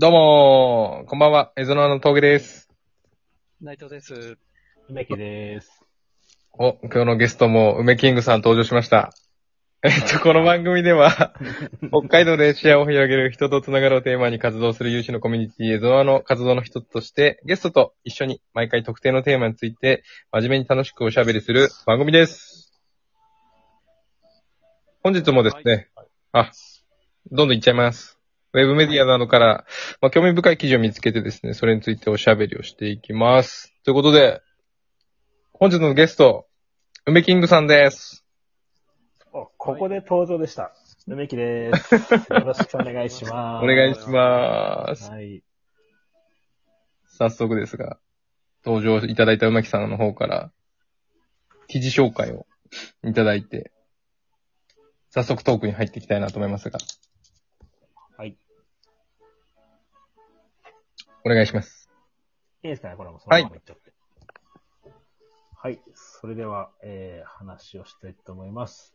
どうもー、こんばんは、エゾナの峠です。内藤です。梅木です。お、今日のゲストも梅キングさん登場しました。えっと、この番組では、北海道で視野を広げる人とつながるをテーマに活動する有志のコミュニティエゾナの活動の一つとして、ゲストと一緒に毎回特定のテーマについて真面目に楽しくおしゃべりする番組です。本日もですね、あ、どんどんいっちゃいます。ウェブメディアなどから、まあ、興味深い記事を見つけてですね、それについておしゃべりをしていきます。ということで、本日のゲスト、梅キングさんです。おここで登場でした。梅木です。よろしくお願いします。お願いします。はい。早速ですが、登場いただいた梅木さんの方から、記事紹介をいただいて、早速トークに入っていきたいなと思いますが、お願いします。いですかねこれもそのままいっちゃって。はい。それでは、えー、話をしたいと思います。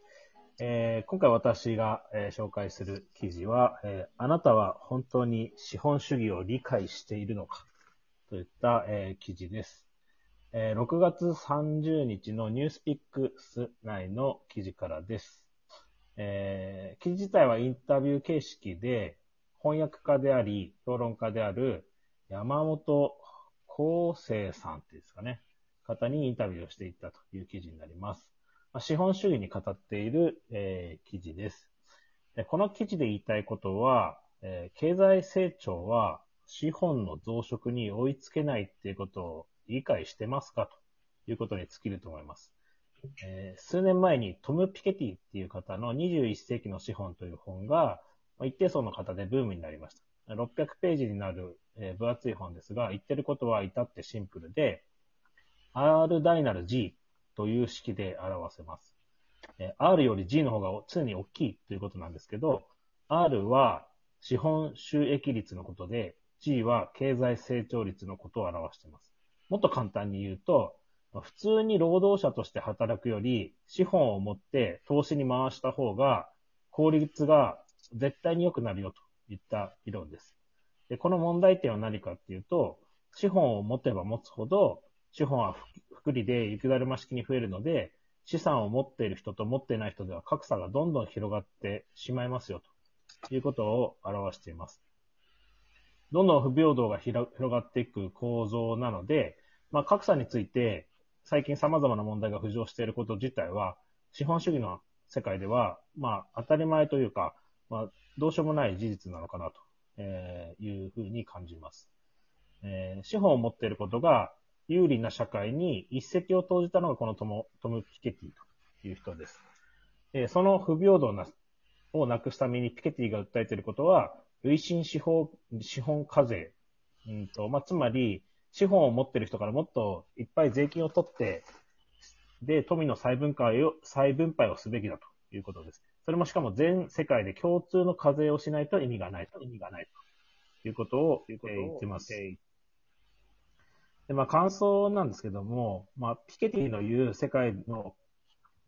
えー、今回私が、えー紹介する記事は、えーあなたは本当に資本主義を理解しているのかといった、えー記事です。えー6月30日のニュースピックス内の記事からです。えー記事自体はインタビュー形式で、翻訳家であり、評論家である山本康生さんっていうんですかね、方にインタビューをしていったという記事になります。まあ資本主義に語っている、えー記事ですで。この記事で言いたいことは、えー経済成長は資本の増殖に追いつけないっていうことを理解してますかということに尽きると思います。えー数年前にトム・ピケティっていう方の21世紀の資本という本が、まあ一定層の方でブームになりました。600ページになる、えー分厚い本ですが、言ってることは至ってシンプルで、R 大なる G という式で表せます。えー R より G の方が常に大きいということなんですけど、R は資本収益率のことで、G は経済成長率のことを表しています。もっと簡単に言うと、普通に労働者として働くより、資本を持って投資に回した方が、効率が絶対に良くなるよといった理論です。で、この問題点は何かっていうと、資本を持てば持つほど、資本はふ福利で雪だるま式に増えるので、資産を持っている人と持っていない人では格差がどんどん広がってしまいますよということを表しています。どんどん不平等が広がっていく構造なので、まあ、格差について最近様々な問題が浮上していること自体は、資本主義の世界では、まあ、当たり前というか、まあ、どうしようもない事実なのかなとえーいうふうに感じます。えー資本を持っていることが有利な社会に一石を投じたのがこのトムトム・ピケティという人です。えーその不平等なをなくすためにピケティが訴えていることは、累進資本資本課税。うんとまあ、つまり、資本を持っている人からもっといっぱい税金を取って、で、富の再分配を、再分配をすべきだということです。それもしかも全世界で共通の課税をしないと意味がないと、意味がないということを、言ってます。で、まあ、感想なんですけども、まあ、ピケティの言う世界の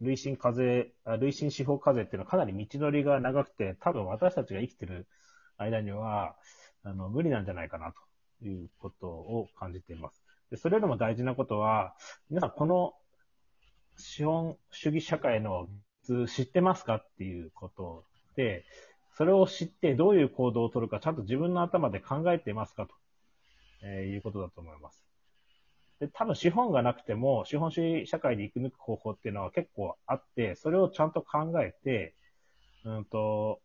累進課税、累進司法課税っていうのはかなり道のりが長くて、多分私たちが生きてる間には、あの、無理なんじゃないかなということを感じています。で、それよりも大事なことは、皆さんこの資本主義社会の図知ってますかっていうことで、それを知ってどういう行動を取るかちゃんと自分の頭で考えてますかと、えーいうことだと思います。で、多分資本がなくても資本主義社会で生き抜く方法っていうのは結構あって、それをちゃんと考えて、うんと、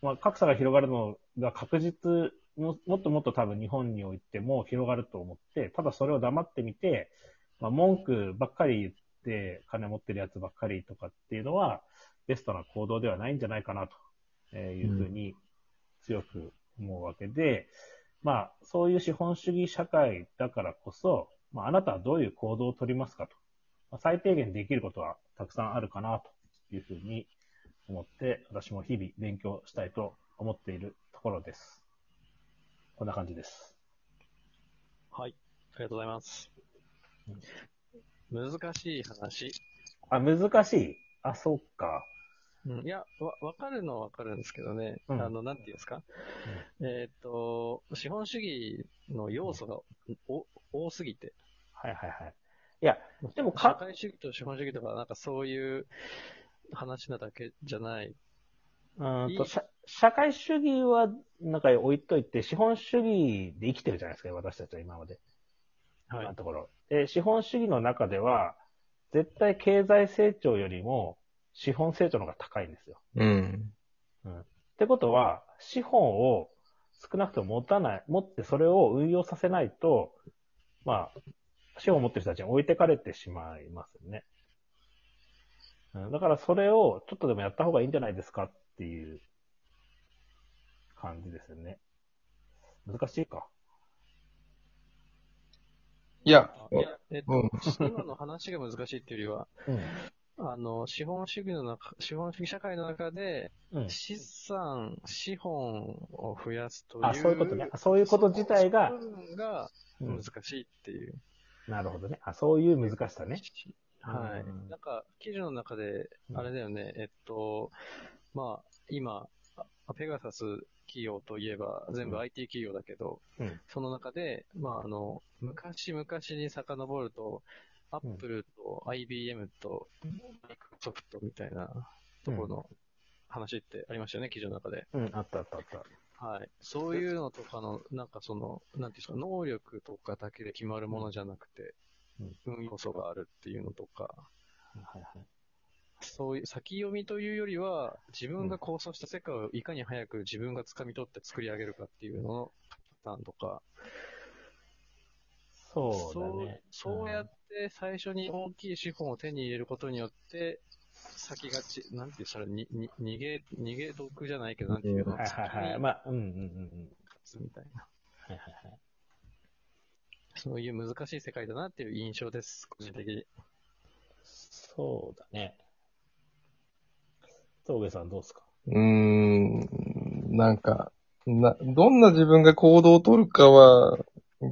まあ、格差が広がるのが確実も、もっともっと多分日本においても広がると思って、ただそれを黙ってみて、まあ、文句ばっかり言って、金持ってるやつばっかりとかっていうのは、ベストな行動ではないんじゃないかなというふうに強く思うわけで、まあ、そういう資本主義社会だからこそ、まあ、あなたはどういう行動を取りますかと。まあ、最低限できることはたくさんあるかなというふうに思って、私も日々勉強したいと思っているところです。こんな感じです。はい。ありがとうございます。難しい話。あ、難しい？あ、そうか。うん、いや、わ、わかるのはわかるんですけどね。うんあの、なんていうんですか？えーっと、資本主義の要素がお多すぎて。はいはいはい。いや、でも社か、会主義と資本主義とか、なんかそういう話なだけじゃない。うーんと社社会主義は、なんか置いといて、資本主義で生きてるじゃないですか、私たちは今まで。はい今のところ。で、資本主義の中では、絶対経済成長よりも資本成長の方が高いんですよ。うん。ってことは、資本を少なくとも持たない、持ってそれを運用させないと、まあ、資本を持ってる人たちに置いてかれてしまいますよね。うん、だからそれをちょっとでもやった方がいいんじゃないですかっていう感じですよね。難しいか。いや、いや、えっと、うん今の話が難しいっていうよりは、うん。あの、資本主義の中、資本主義社会の中で、うん。資産、資本を増やすという。あ、そういうことね。あそういうこと自体ががうん難しいっていう。なるほどね。あ、そういう難しさね。はいうん。なんか、記事の中でう、んあれだよね、えっと、まあ、今、あペガサス企業といえば全部うん IT 企業だけど、うんその中で、まあ、あの、昔々に遡ると、アップルと IBM とマイクロソフトみたいなところの話ってありましたよね、記事の中で。うん、あったあったあった。はい。そういうのとかの、なんかその、なんていうんですか、能力とかだけで決まるものじゃなくて、運要素があるっていうのとか、はいはい。そういう先読みというよりは、自分が構想した世界をいかに早く自分が掴み取って作り上げるかっていうののパターンとか、そうだね。そうそうやって最初に大きい資本を手に入れることによって、先がち、なんていう、それ、に、に、逃げ、逃げ得じゃないけど、なんていうの、はいはいはい。まあ、うんうんうんみたいな。はいはいはい。そういう難しい世界だなっていう印象です、個人的に。そうだね。峠さんどうですか？うーん、なんか、な、どんな自分が行動を取るかは、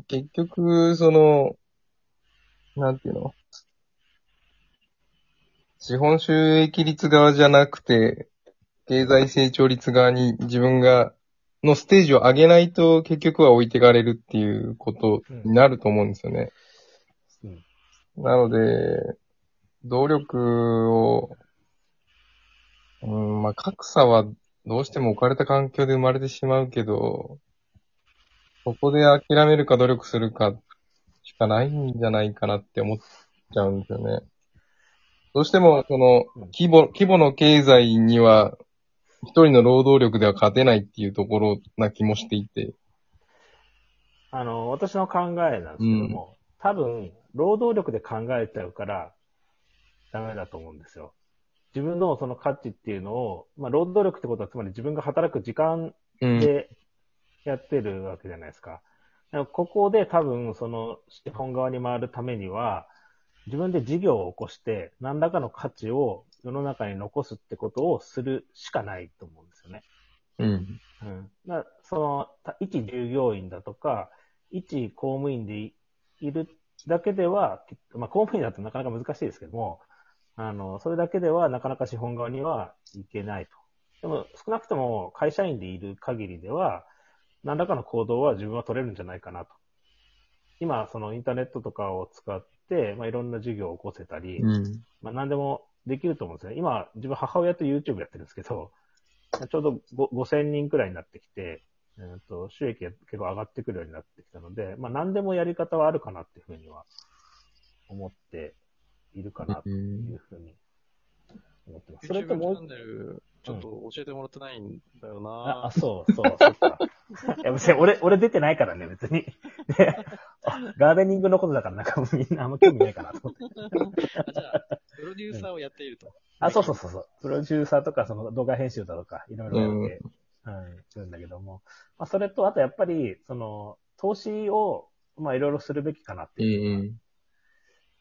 結局、その、なんていうの？資本収益率側じゃなくて、経済成長率側に自分が、のステージを上げないと結局は置いてかれるっていうことになると思うんですよね。うん。なので、努力を、うん、まあ、格差はどうしても置かれた環境で生まれてしまうけど、そこで諦めるか努力するかしかないんじゃないかなって思っちゃうんですよね。どうしても、その、規模、規模の経済には、一人の労働力では勝てないっていうところな気もしていて。あの、私の考えなんですけども、多分、労働力で考えちゃうから、ダメだと思うんですよ。自分のその価値っていうのを、まあ、労働力ってことは、つまり自分が働く時間うん。でやってるわけじゃないですか。でもここで多分、その資本側に回るためには、自分で事業を起こして、何らかの価値を世の中に残すってことをするしかないと思うんですよね。うん。うん。だからその、た一従業員だとか、一公務員でいいるだけでは、まあ公務員だとなかなか難しいですけども、あの、それだけではなかなか資本側にはいけないと。でも少なくとも会社員でいる限りでは、何らかの行動は自分は取れるんじゃないかなと。今、そのインターネットとかを使って、まあいろんな授業を起こせたり、うん。まあ何でもできると思うんですよね。今、自分母親と YouTube やってるんですけど、ちょうどご5000人くらいになってきて、えーと収益が結構上がってくるようになってきたので、まあ何でもやり方はあるかなっていうふうには思っているかなというふうに思ってます。それともうちょっと教えてもらってないんだよあ、なあ、そう、そう、そっか。いや、別に俺、俺出てないからね、別に。ガーデニングのことだからなんかみんなあんま興味ないかなと思って。あじゃあ、プロデューサーをやっていると。あ、そうそうそうそう。プロデューサーとか、その動画編集だとか、いろいろやって、うん、するんだけども。まあ、それと、あとやっぱり、その、投資を、まあ、いろいろするべきかなってういうふうにん。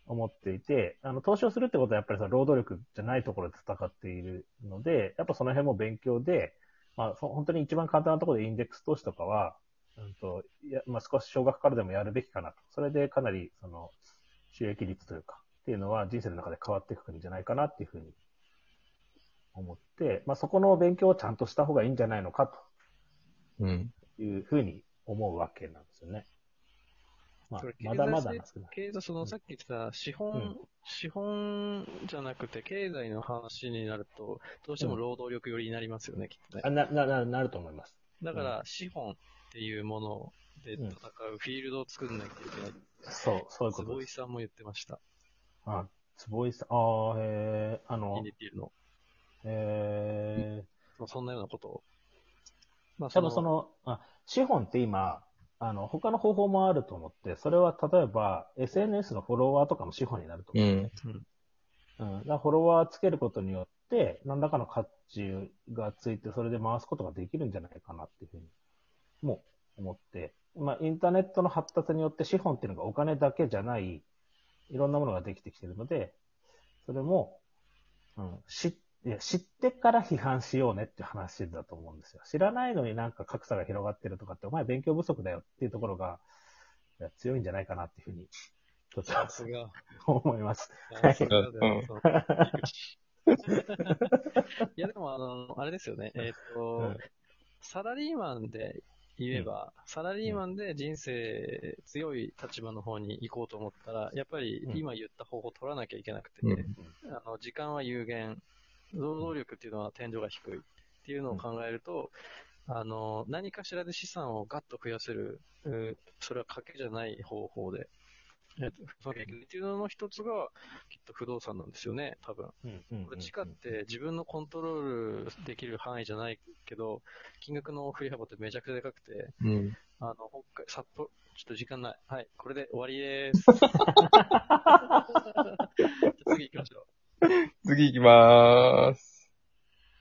思っていて、あの、投資をするってことはやっぱりその労働力じゃないところで戦っているので、やっぱその辺も勉強で、まあ、そ本当に一番簡単なところでインデックス投資とかは、うんと、いや、まあ、少し少額からでもやるべきかなと。それでかなり、その、収益率というか、っていうのは人生の中で変わっていくんじゃないかなっていうふうに思って、まあそこの勉強をちゃんとした方がいいんじゃないのかうん。というふうに思うわけなんですよね。まあまだまだなんですけど。経済、そのさっき言ってた資本、うん資本じゃなくて経済の話になると、どうしても労働力寄りになりますよね、きっとね。あな、な、な、なると思います。だから、資本っていうもので戦うフィールドを作んなきゃいけない。そう、そういうこ坪井とです。さんも言ってました。あ、坪井さん、ああ、へえ、あの、NPL の。えー、そんなようなことを。まあ、多分そ、の、あ、資本って今、あの、他の方法もあると思って、それは例えば SNS のフォロワーとかも資本になると思う。うん。うん。だからフォロワーつけることによって、何らかの価値がついて、それで回すことができるんじゃないかなっていうふうに、も思って、まあ、インターネットの発達によって資本っていうのがお金だけじゃない、いろんなものができてきてるので、それも、うん、知っいや知ってから批判しようねっていう話だと思うんですよ。知らないのになんか格差が広がってるとかって、お前勉強不足だよっていうところがいや強いんじゃないかなっていうふうに、ちょっ。と 思います。さすがだうんよ。そういや、でも、あの、あれですよね。えっ、と、うんサラリーマンで言えば、サラリーマンで人生強い立場の方に行こうと思ったら、やっぱりうん今言った方法を取らなきゃいけなくて、うんあの時間は有限、労働力っていうのは天井が低いっていうのを考えると、あの、何かしらで資産をガッと増やせる、うそれは賭けじゃない方法で、えっと、っていうのの一つが、きっと不動産なんですよね、多分。地価って自分のコントロールできる範囲じゃないけど、金額の振り幅ってめちゃくちゃでかくて、うん。あの、北海、札幌、ちょっと時間ない。はい、これで終わりです。次行きましょう。次行きまーす。